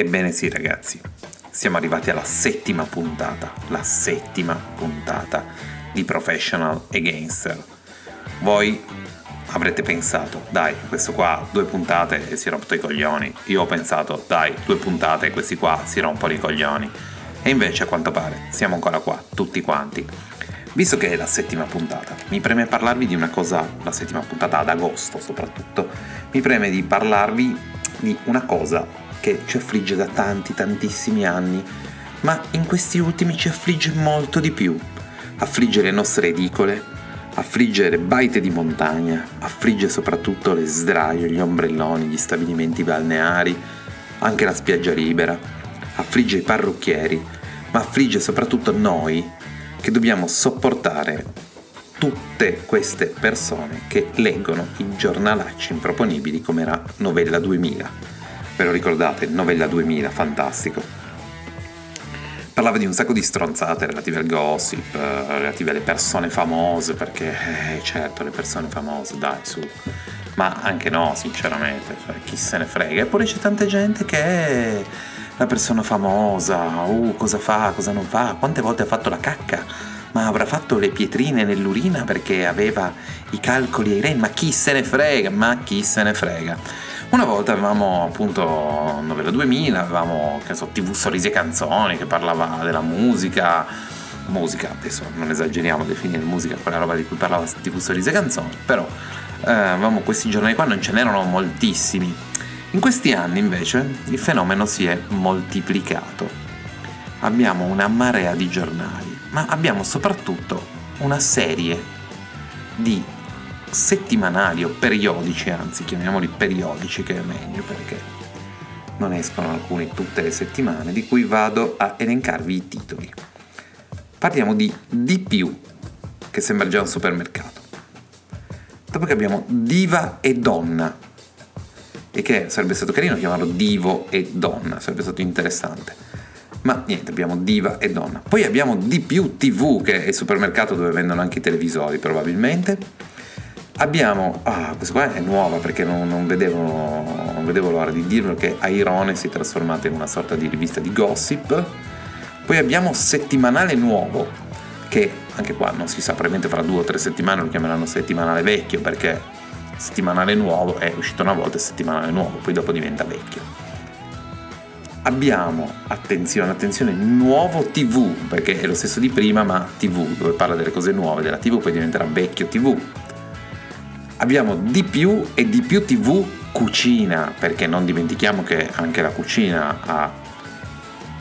Ebbene sì ragazzi, siamo arrivati alla settima puntata, la settima puntata di Professional e Gangster. Voi avrete pensato, dai, questo qua due puntate e si rotto i coglioni. Io ho pensato, dai, due puntate e questi qua si rompono i coglioni. E invece a quanto pare siamo ancora qua, tutti quanti. Visto che è la settima puntata, mi preme parlarvi di una cosa, la settima puntata ad agosto soprattutto, mi preme di parlarvi di una cosa che ci affligge da tanti, tantissimi anni, ma in questi ultimi ci affligge molto di più. Affligge le nostre edicole, affligge le baite di montagna, affligge soprattutto le sdraio, gli ombrelloni, gli stabilimenti balneari, anche la spiaggia libera, affligge i parrucchieri, ma affligge soprattutto noi che dobbiamo sopportare tutte queste persone che leggono i giornalacci improponibili come era Novella 2000 ve lo ricordate, Novella 2000, fantastico. Parlava di un sacco di stronzate relative al gossip, eh, relative alle persone famose, perché eh, certo le persone famose, dai su. Ma anche no, sinceramente, cioè, chi se ne frega. Eppure c'è tanta gente che è la persona famosa, uh, cosa fa, cosa non fa, quante volte ha fatto la cacca ma avrà fatto le pietrine nell'urina perché aveva i calcoli ai reni, ma chi se ne frega, ma chi se ne frega. Una volta avevamo appunto Novella 2000, avevamo so, TV Sorrisi e Canzoni che parlava della musica, musica, adesso non esageriamo a definire musica quella roba di cui parlava TV Sorrisi e Canzoni, però eh, avevamo questi giornali qua, non ce n'erano moltissimi. In questi anni invece il fenomeno si è moltiplicato. Abbiamo una marea di giornali, ma abbiamo soprattutto una serie di settimanali o periodici, anzi chiamiamoli periodici che è meglio perché non escono alcuni tutte le settimane, di cui vado a elencarvi i titoli. Parliamo di Di più, che sembra già un supermercato. Dopo che abbiamo Diva e Donna, e che sarebbe stato carino chiamarlo Divo e Donna, sarebbe stato interessante. Ma niente, abbiamo Diva e Donna. Poi abbiamo Di più TV, che è il supermercato dove vendono anche i televisori probabilmente Abbiamo, ah, questa qua è nuova perché non, non, vedevo, non vedevo l'ora di dirlo che Airone si è trasformata in una sorta di rivista di gossip. Poi abbiamo Settimanale Nuovo, che anche qua non si sa, probabilmente fra due o tre settimane lo chiameranno Settimanale Vecchio perché Settimanale Nuovo è uscito una volta e Settimanale Nuovo, poi dopo diventa vecchio. Abbiamo, attenzione, attenzione, nuovo TV, perché è lo stesso di prima, ma TV, dove parla delle cose nuove della TV, poi diventerà vecchio TV abbiamo di più e di più TV cucina, perché non dimentichiamo che anche la cucina ha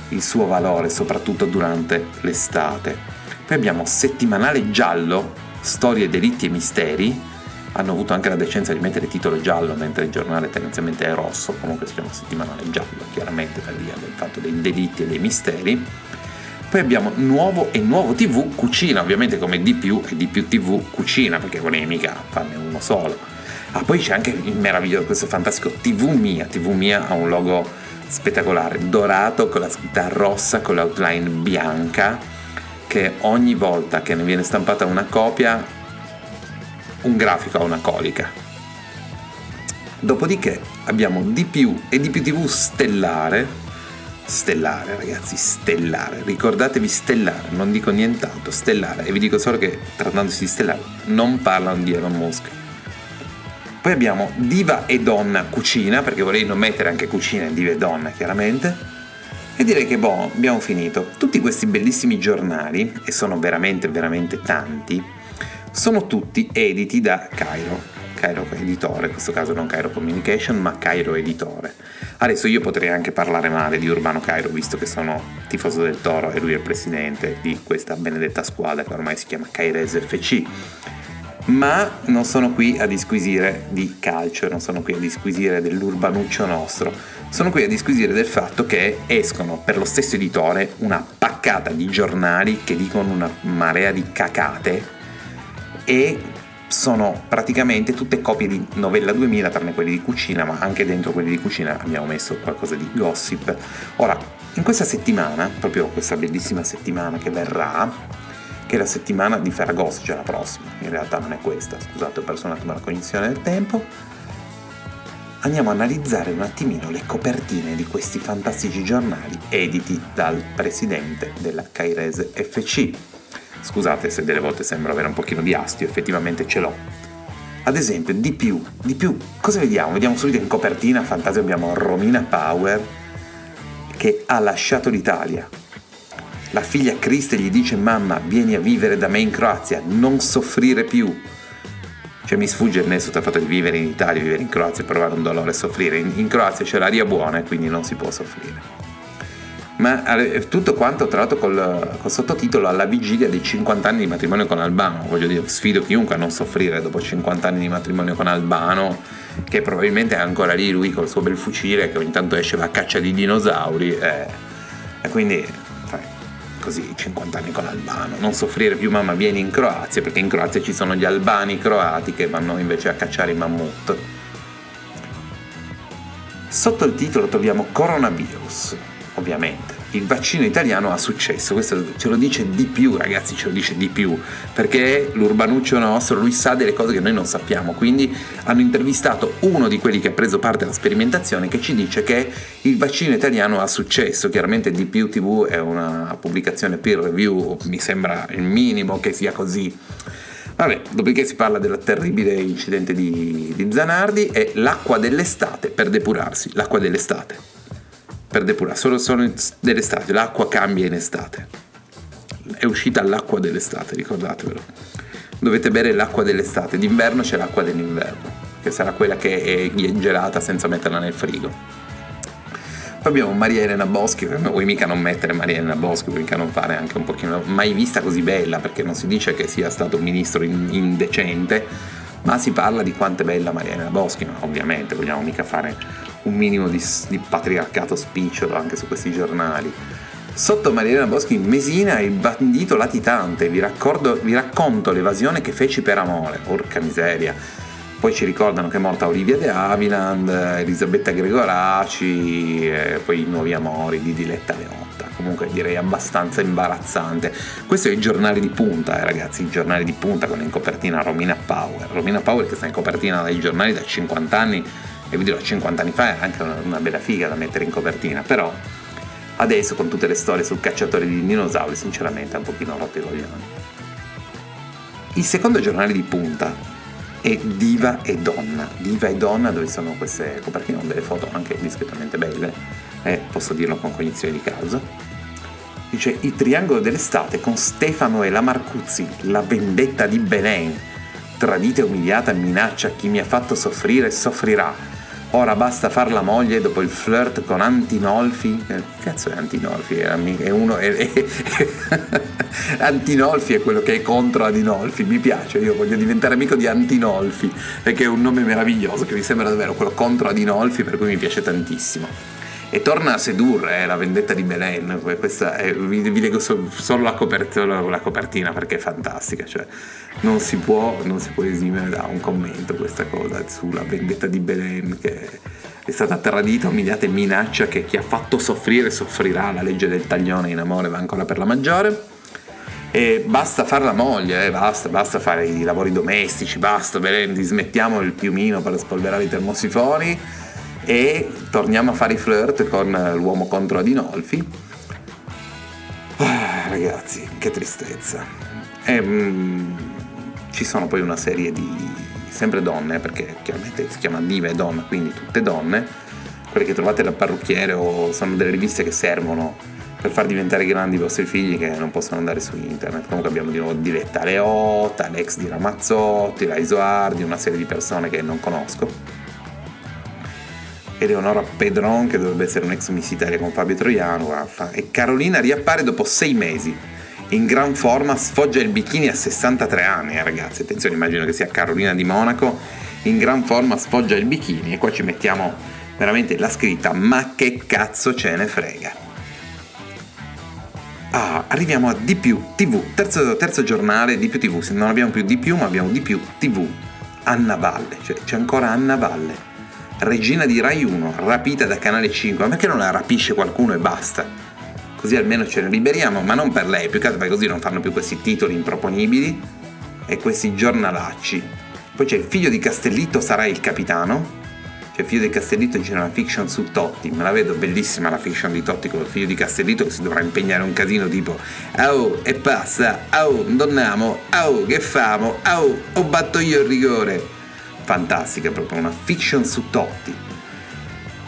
il suo valore, soprattutto durante l'estate. Poi abbiamo settimanale giallo, storie, delitti e misteri. Hanno avuto anche la decenza di mettere titolo giallo, mentre il giornale tendenzialmente è rosso, comunque si chiama settimanale giallo, chiaramente per via del fatto dei delitti e dei misteri. Poi abbiamo nuovo e nuovo TV cucina, ovviamente come di più e di più TV cucina, perché volevi mica farne uno solo. Ah, poi c'è anche il meraviglioso, questo fantastico TV Mia. TV Mia ha un logo spettacolare, dorato con la scritta rossa, con l'outline bianca, che ogni volta che ne viene stampata una copia, un grafico ha una colica. Dopodiché abbiamo di più e di più TV stellare, Stellare, ragazzi, stellare. Ricordatevi stellare, non dico nient'altro, stellare. E vi dico solo che trattandosi di stellare non parlano di Elon Musk. Poi abbiamo diva e donna cucina, perché vorrei non mettere anche cucina in diva e donna, chiaramente. E direi che boh, abbiamo finito. Tutti questi bellissimi giornali, e sono veramente, veramente tanti, sono tutti editi da Cairo. Cairo Editore, in questo caso non Cairo Communication, ma Cairo Editore. Adesso io potrei anche parlare male di Urbano Cairo, visto che sono tifoso del Toro e lui è il presidente di questa benedetta squadra che ormai si chiama Cairese FC. Ma non sono qui a disquisire di calcio, non sono qui a disquisire dell'urbanuccio nostro, sono qui a disquisire del fatto che escono per lo stesso editore una paccata di giornali che dicono una marea di cacate e sono praticamente tutte copie di Novella 2000, tranne quelli di cucina, ma anche dentro quelli di cucina abbiamo messo qualcosa di gossip. Ora, in questa settimana, proprio questa bellissima settimana che verrà, che è la settimana di Ferragosto, cioè la prossima, in realtà non è questa, scusate ho perso un attimo la cognizione del tempo, andiamo a analizzare un attimino le copertine di questi fantastici giornali editi dal presidente della Cairese FC. Scusate se delle volte sembra avere un pochino di astio, effettivamente ce l'ho. Ad esempio, di più, di più, cosa vediamo? Vediamo subito in copertina fantasia abbiamo Romina Power che ha lasciato l'Italia. La figlia Kriste gli dice mamma vieni a vivere da me in Croazia, non soffrire più. Cioè mi sfugge il nesso tra il fatto di vivere in Italia, vivere in Croazia provare un dolore e soffrire. In, in Croazia c'è l'aria buona e quindi non si può soffrire. Ma tutto quanto tra l'altro col, col, sottotitolo alla vigilia dei 50 anni di matrimonio con Albano. Voglio dire, sfido chiunque a non soffrire dopo 50 anni di matrimonio con Albano, che probabilmente è ancora lì lui col suo bel fucile che ogni tanto esce va a caccia di dinosauri. Eh, e quindi così 50 anni con Albano, non soffrire più mamma vieni in Croazia perché in Croazia ci sono gli albani croati che vanno invece a cacciare i mammut. Sotto il titolo troviamo coronavirus, ovviamente. Il vaccino italiano ha successo, questo ce lo dice di più ragazzi, ce lo dice di più, perché l'urbanuccio nostro, lui sa delle cose che noi non sappiamo, quindi hanno intervistato uno di quelli che ha preso parte alla sperimentazione che ci dice che il vaccino italiano ha successo, chiaramente di più TV è una pubblicazione peer review, mi sembra il minimo che sia così. Vabbè, dopodiché si parla del terribile incidente di, di Zanardi e l'acqua dell'estate per depurarsi, l'acqua dell'estate per depurare, solo, solo dell'estate, l'acqua cambia in estate. È uscita l'acqua dell'estate, ricordatevelo. Dovete bere l'acqua dell'estate, d'inverno c'è l'acqua dell'inverno, che sarà quella che è gelata senza metterla nel frigo. Poi abbiamo Maria Elena Boschi, vuoi mica non mettere Maria Elena Boschi, vuoi mica non fare anche un pochino, mai vista così bella, perché non si dice che sia stato un ministro indecente, ma si parla di quanto è bella Maria Elena Boschi, ma ovviamente vogliamo mica fare un minimo di, di patriarcato spicciolo anche su questi giornali. Sotto Marilena Boschi in Mesina il bandito latitante, vi, raccordo, vi racconto l'evasione che feci per amore, porca miseria. Poi ci ricordano che è morta Olivia De Haviland, Elisabetta Gregoraci, poi i nuovi amori di Diletta Leotta. Comunque direi abbastanza imbarazzante. Questo è il giornale di punta, eh, ragazzi, il giornale di punta con in copertina Romina Power. Romina Power che sta in copertina dai giornali da 50 anni e vi dirò 50 anni fa era anche una, una bella figa da mettere in copertina, però adesso con tutte le storie sul cacciatore di dinosauri sinceramente è un pochino rotto i coglioni. Il secondo giornale di punta è Diva e Donna. Diva e Donna dove sono queste copertine delle foto anche discretamente belle, e posso dirlo con cognizione di causa. Dice il triangolo dell'estate con Stefano e la Marcuzzi, la vendetta di Belen. Tradita e umiliata minaccia chi mi ha fatto soffrire soffrirà Ora basta far la moglie dopo il flirt con Antinolfi. Che cazzo è Antinolfi? È uno. È, è, Antinolfi è quello che è contro Adinolfi. Mi piace, io voglio diventare amico di Antinolfi, perché è un nome meraviglioso che mi sembra davvero quello contro Adinolfi, per cui mi piace tantissimo e torna a sedurre eh, la vendetta di Belen. Questa è, vi, vi, leggo so, solo la copertina, la copertina, perché è fantastica. Cioè, non, si può, non si può esimere da un commento questa cosa sulla vendetta di Belen che è stata tradita, umiliata e minaccia che chi ha fatto soffrire soffrirà. La legge del taglione in amore va ancora per la maggiore. E basta fare la moglie, eh, basta, basta fare i lavori domestici, basta, Belen, dismettiamo il piumino per spolverare i termosifoni e torniamo a fare i flirt con l'uomo contro Adinolfi. Ah, ragazzi, che tristezza. E, mm, ci sono poi una serie di sempre donne, perché chiaramente si chiama Diva e Donna, quindi tutte donne, quelle che trovate dal parrucchiere o sono delle riviste che servono per far diventare grandi i vostri figli che non possono andare su internet. Comunque abbiamo di nuovo Diletta Leotta, l'ex di Ramazzotti, la Isoardi, una serie di persone che non conosco Eleonora Pedron che dovrebbe essere un'ex Miss Italia con Fabio Troiano, vaffa. e Carolina riappare dopo sei mesi. In gran forma sfoggia il bikini a 63 anni, eh, ragazzi. Attenzione, immagino che sia Carolina di Monaco. In gran forma sfoggia il bikini e qua ci mettiamo veramente la scritta ma che cazzo ce ne frega. Ah, arriviamo a Di più TV, terzo, terzo giornale Di più TV, non abbiamo più Di più ma abbiamo Di più TV. Anna Valle, cioè c'è ancora Anna Valle regina di Rai 1, rapita da Canale 5, ma perché non la rapisce qualcuno e basta? Così almeno ce ne liberiamo, ma non per lei, più che altro perché così non fanno più questi titoli improponibili e questi giornalacci. Poi c'è il figlio di Castellitto sarà il capitano, Cioè, figlio di Castellitto c'è una fiction su Totti, me la vedo bellissima la fiction di Totti con il figlio di Castellitto che si dovrà impegnare un casino tipo Oh, e passa, oh, donniamo, oh, che famo, oh, ho batto io il rigore. Fantastica, proprio una fiction su Totti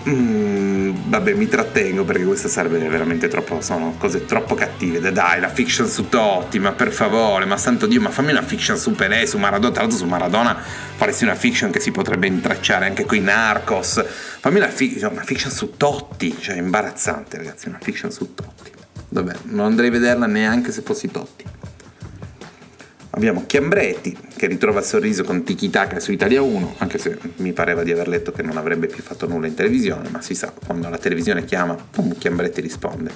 Mm, vabbè, mi trattengo perché queste sarebbe veramente troppo. Sono cose troppo cattive. Dai, la fiction su Totti, ma per favore, ma santo Dio, ma fammi una fiction su Pelé, su Maradona. Tra l'altro, su Maradona faresti una fiction che si potrebbe intracciare anche con i Narcos. Fammi una, fi- una fiction su Totti, cioè imbarazzante, ragazzi. Una fiction su Totti. Vabbè, non andrei a vederla neanche se fossi Totti. Abbiamo Chiambretti che ritrova il sorriso con Tiki Taka su Italia 1, anche se mi pareva di aver letto che non avrebbe più fatto nulla in televisione, ma si sa, quando la televisione chiama, pum, Chiambretti risponde.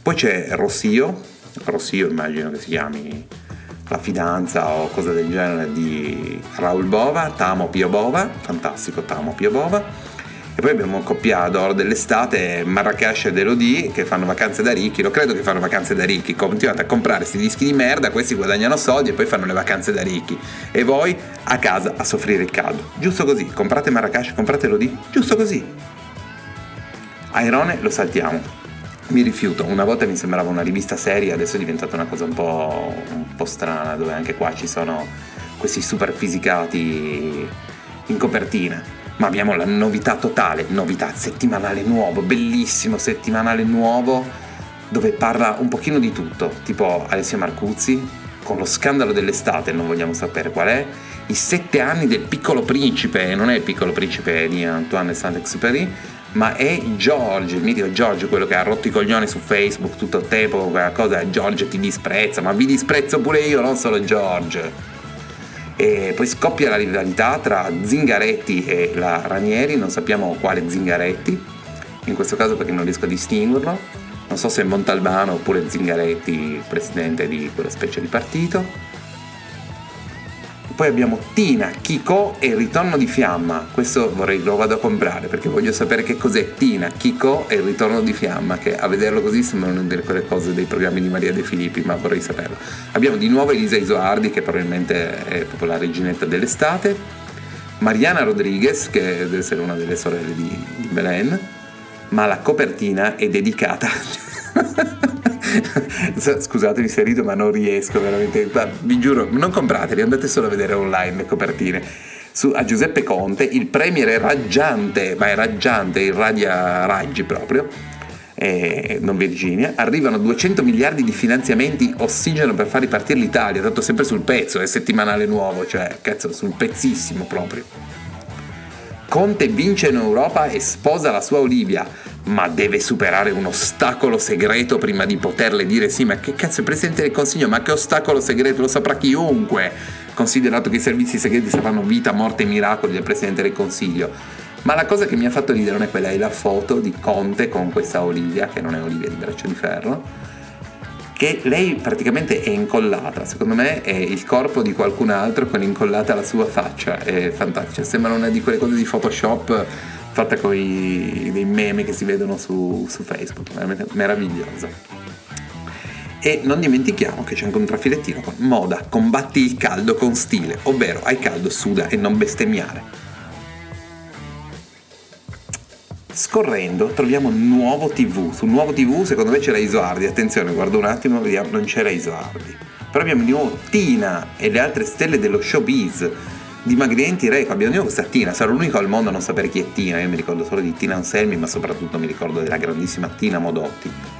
Poi c'è Rossio, Rossio immagino che si chiami la fidanza o cosa del genere di Raul Bova, Tamo Pio Bova, fantastico Tamo Pio Bova e poi abbiamo coppia d'oro dell'estate, Marrakesh ed Elodie, che fanno vacanze da ricchi. Lo credo che fanno vacanze da ricchi. Continuate a comprare questi dischi di merda, questi guadagnano soldi e poi fanno le vacanze da ricchi. E voi a casa a soffrire il caldo. Giusto così. Comprate Marrakesh, comprate Elodie. Giusto così. Airone lo saltiamo. Mi rifiuto. Una volta mi sembrava una rivista seria, adesso è diventata una cosa un po', un po strana, dove anche qua ci sono questi super fisicati in copertina ma abbiamo la novità totale, novità settimanale nuovo, bellissimo settimanale nuovo dove parla un pochino di tutto, tipo Alessia Marcuzzi con lo scandalo dell'estate, non vogliamo sapere qual è, i sette anni del piccolo principe, non è il piccolo principe di Antoine Saint-Exupéry, ma è George, il mitico George, quello che ha rotto i coglioni su Facebook tutto il tempo, quella cosa, George ti disprezza, ma vi disprezzo pure io, non solo George e poi scoppia la rivalità tra Zingaretti e la Ranieri, non sappiamo quale Zingaretti, in questo caso perché non riesco a distinguerlo, non so se è Montalbano oppure Zingaretti il presidente di quella specie di partito. Poi abbiamo Tina, Kiko e il ritorno di Fiamma. Questo vorrei lo vado a comprare perché voglio sapere che cos'è Tina, Kiko e il ritorno di Fiamma, che a vederlo così sembrano delle quelle cose dei programmi di Maria De Filippi, ma vorrei saperlo. Abbiamo di nuovo Elisa Isoardi, che probabilmente è proprio la reginetta dell'estate. Mariana Rodriguez, che deve essere una delle sorelle di, di Belen, ma la copertina è dedicata Scusatemi se rido, ma non riesco veramente. Vi giuro, non comprateli, andate solo a vedere online le copertine. Su, a Giuseppe Conte, il premier è raggiante, ma è raggiante, irradia raggi proprio, eh, non Virginia, arrivano 200 miliardi di finanziamenti ossigeno per far ripartire l'Italia, tanto sempre sul pezzo, è settimanale nuovo, cioè cazzo sul pezzissimo proprio. Conte vince in Europa e sposa la sua Olivia, ma deve superare un ostacolo segreto prima di poterle dire sì, ma che cazzo è Presidente del Consiglio, ma che ostacolo segreto lo saprà chiunque, considerato che i servizi segreti sapranno vita, morte e miracoli del Presidente del Consiglio. Ma la cosa che mi ha fatto ridere non è quella, è la foto di Conte con questa Olivia, che non è Olivia di Braccio di Ferro, che lei praticamente è incollata, secondo me è il corpo di qualcun altro con incollata la sua faccia, è fantastica, sembra una di quelle cose di Photoshop fatta con dei meme che si vedono su, su Facebook, veramente meravigliosa. E non dimentichiamo che c'è anche un trafilettino con moda, combatti il caldo con stile, ovvero hai caldo, suda e non bestemmiare. Scorrendo troviamo nuovo TV. Sul nuovo TV secondo me c'era Isoardi. Attenzione, guardo un attimo, vediamo, non c'era Isoardi. Però abbiamo di nuovo Tina e le altre stelle dello showbiz dimagrenti Reco, abbiamo di nuovo questa Tina, sarò l'unico al mondo a non sapere chi è Tina, io mi ricordo solo di Tina Anselmi, ma soprattutto mi ricordo della grandissima Tina Modotti.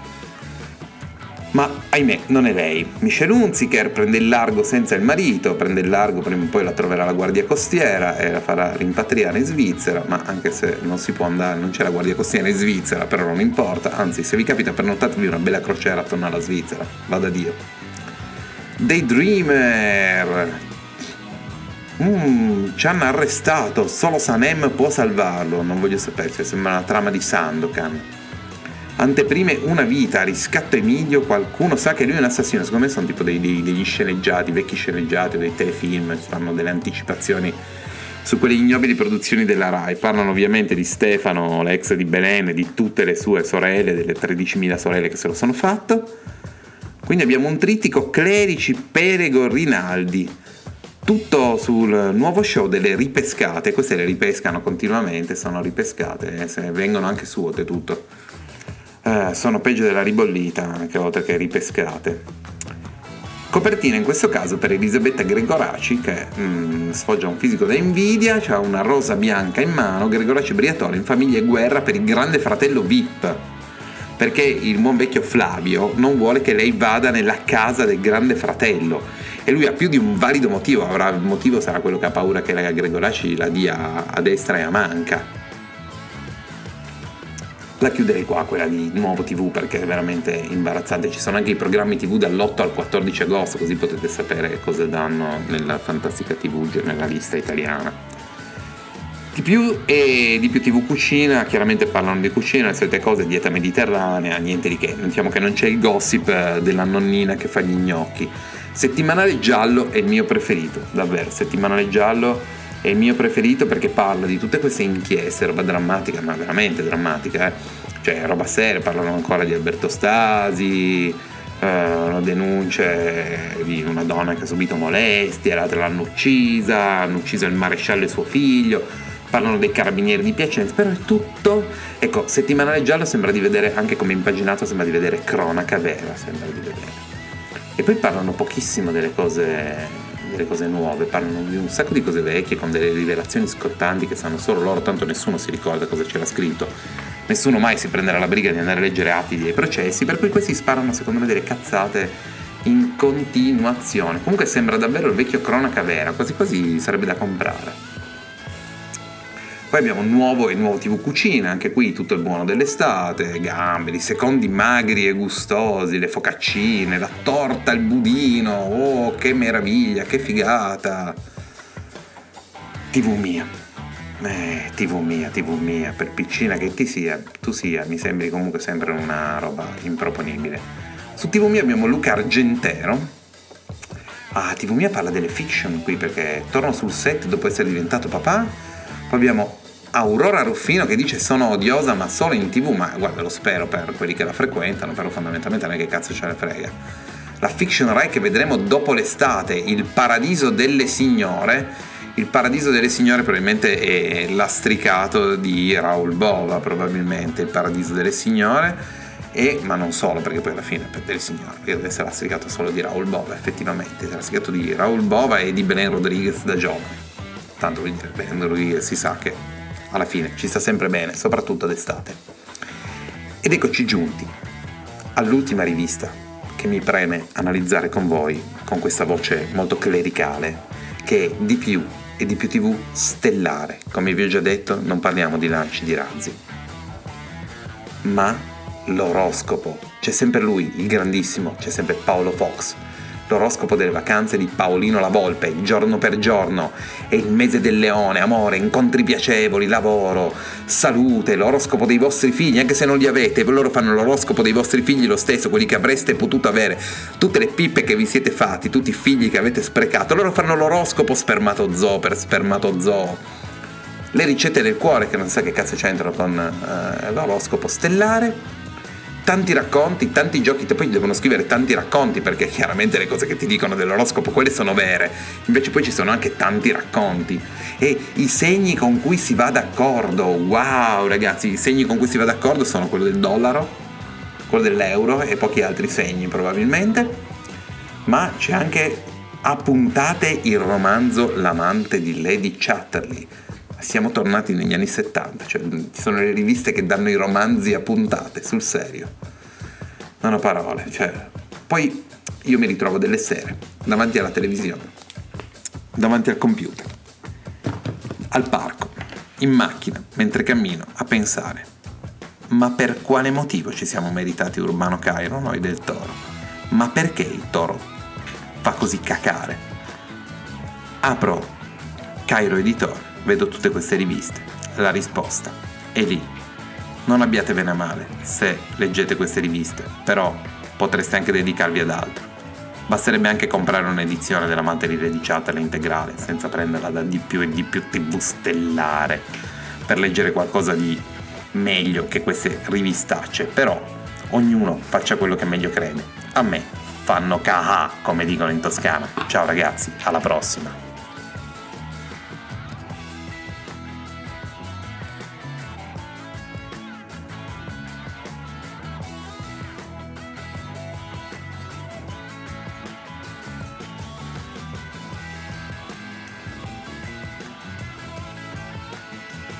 Ahimè, non è lei. Michelle Hunziker prende il largo senza il marito, prende il largo, prima o poi la troverà la guardia costiera e la farà rimpatriare in Svizzera, ma anche se non si può andare, non c'è la guardia costiera in Svizzera, però non importa, anzi se vi capita prenotatevi una bella crociera attorno alla Svizzera, vada Dio. Daydreamer, Mm, ci hanno arrestato, solo Sanem può salvarlo. Non voglio sapere, cioè, sembra una trama di Sandokan. Anteprime una vita, riscatto Emilio, qualcuno sa che lui è un assassino. Secondo me sono tipo dei, dei, degli sceneggiati, vecchi sceneggiati, dei telefilm, fanno delle anticipazioni su quelle ignobili produzioni della RAI. Parlano ovviamente di Stefano, l'ex di Belen, di tutte le sue sorelle, delle 13.000 sorelle che se lo sono fatto. Quindi abbiamo un trittico clerici Perego Rinaldi tutto sul nuovo show delle ripescate, queste le ripescano continuamente, sono ripescate, eh, vengono anche su oltretutto. Eh, sono peggio della ribollita, anche oltre che ripescate. Copertina in questo caso per Elisabetta Gregoraci che mm, sfoggia un fisico da invidia, ha una rosa bianca in mano, Gregoraci Briatore in famiglia e guerra per il grande fratello VIP. Perché il buon vecchio Flavio non vuole che lei vada nella casa del grande fratello e lui ha più di un valido motivo, avrà, il motivo sarà quello che ha paura che la Gregoraci la dia a destra e a manca la chiuderei qua quella di nuovo tv perché è veramente imbarazzante. Ci sono anche i programmi tv dall'8 al 14 agosto così potete sapere cosa danno nella fantastica tv generalista italiana. Di più e di più tv cucina chiaramente parlano di cucina le solite cose dieta mediterranea niente di che. Notiamo che non c'è il gossip eh, della nonnina che fa gli gnocchi. Settimanale giallo è il mio preferito davvero. Settimanale giallo è il mio preferito perché parla di tutte queste inchieste, roba drammatica, ma veramente drammatica, eh? cioè roba seria, parlano ancora di Alberto Stasi, eh, denunce di una donna che ha subito molestie, l'altra l'hanno uccisa, hanno ucciso il maresciallo e suo figlio, parlano dei carabinieri di Piacenza, però è tutto, ecco, settimanale giallo sembra di vedere, anche come impaginato, sembra di vedere cronaca vera, sembra di vedere. E poi parlano pochissimo delle cose delle cose nuove, parlano di un sacco di cose vecchie con delle rivelazioni scottanti che sanno solo loro, tanto nessuno si ricorda cosa c'era scritto. Nessuno mai si prenderà la briga di andare a leggere atti dei processi, per cui questi sparano secondo me delle cazzate in continuazione. Comunque sembra davvero il vecchio cronaca vera, quasi quasi sarebbe da comprare. Poi abbiamo nuovo e nuovo TV Cucina, anche qui tutto il buono dell'estate, gamberi, secondi magri e gustosi, le focaccine, la torta al budino, oh che meraviglia, che figata. TV mia. Eh, TV mia, TV mia, per piccina che ti sia, tu sia, mi sembri comunque sempre una roba improponibile. Su TV mia abbiamo Luca Argentero. Ah, TV mia parla delle fiction qui perché torno sul set dopo essere diventato papà. Poi abbiamo Aurora Ruffino che dice sono odiosa ma solo in tv, ma guarda lo spero per quelli che la frequentano, però fondamentalmente a me che cazzo ce ne frega. La fiction Rai che vedremo dopo l'estate, Il Paradiso delle Signore. Il Paradiso delle Signore probabilmente è lastricato di Raul Bova, probabilmente Il Paradiso delle Signore. E, ma non solo, perché poi alla fine per delle signore deve essere lastricato solo di Raul Bova, effettivamente, è lastricato di Raul Bova e di Belen Rodriguez da giovane. Tanto Belen Rodriguez si sa che alla fine ci sta sempre bene, soprattutto d'estate. Ed eccoci giunti all'ultima rivista che mi preme analizzare con voi, con questa voce molto clericale, che è di più e di più tv stellare. Come vi ho già detto, non parliamo di lanci di razzi, ma l'oroscopo. C'è sempre lui, il grandissimo, c'è sempre Paolo Fox, L'oroscopo delle vacanze di Paolino La Volpe, giorno per giorno. È il mese del leone, amore, incontri piacevoli, lavoro, salute, l'oroscopo dei vostri figli, anche se non li avete, loro fanno l'oroscopo dei vostri figli lo stesso, quelli che avreste potuto avere. Tutte le pippe che vi siete fatti, tutti i figli che avete sprecato, loro fanno l'oroscopo spermatozoo per spermatozoo. Le ricette del cuore, che non sa che cazzo c'entrano con uh, l'oroscopo stellare tanti racconti, tanti giochi, poi devono scrivere tanti racconti perché chiaramente le cose che ti dicono dell'oroscopo quelle sono vere, invece poi ci sono anche tanti racconti. E i segni con cui si va d'accordo, wow ragazzi, i segni con cui si va d'accordo sono quello del dollaro, quello dell'euro e pochi altri segni probabilmente, ma c'è anche a puntate il romanzo L'amante di Lady Chatterley siamo tornati negli anni 70, cioè ci sono le riviste che danno i romanzi a puntate, sul serio. Non ho parole, cioè. Poi io mi ritrovo delle sere davanti alla televisione, davanti al computer, al parco, in macchina, mentre cammino, a pensare. Ma per quale motivo ci siamo meritati Urbano Cairo, noi del Toro? Ma perché il Toro fa così cacare? Apro Cairo Editore vedo tutte queste riviste. La risposta è lì. Non abbiatevene a male se leggete queste riviste, però potreste anche dedicarvi ad altro. Basterebbe anche comprare un'edizione della Materia Dedicata all'integrale, senza prenderla da di più e di più TV stellare, per leggere qualcosa di meglio che queste rivistacce, però ognuno faccia quello che meglio crede. A me fanno caha, come dicono in Toscana. Ciao ragazzi, alla prossima!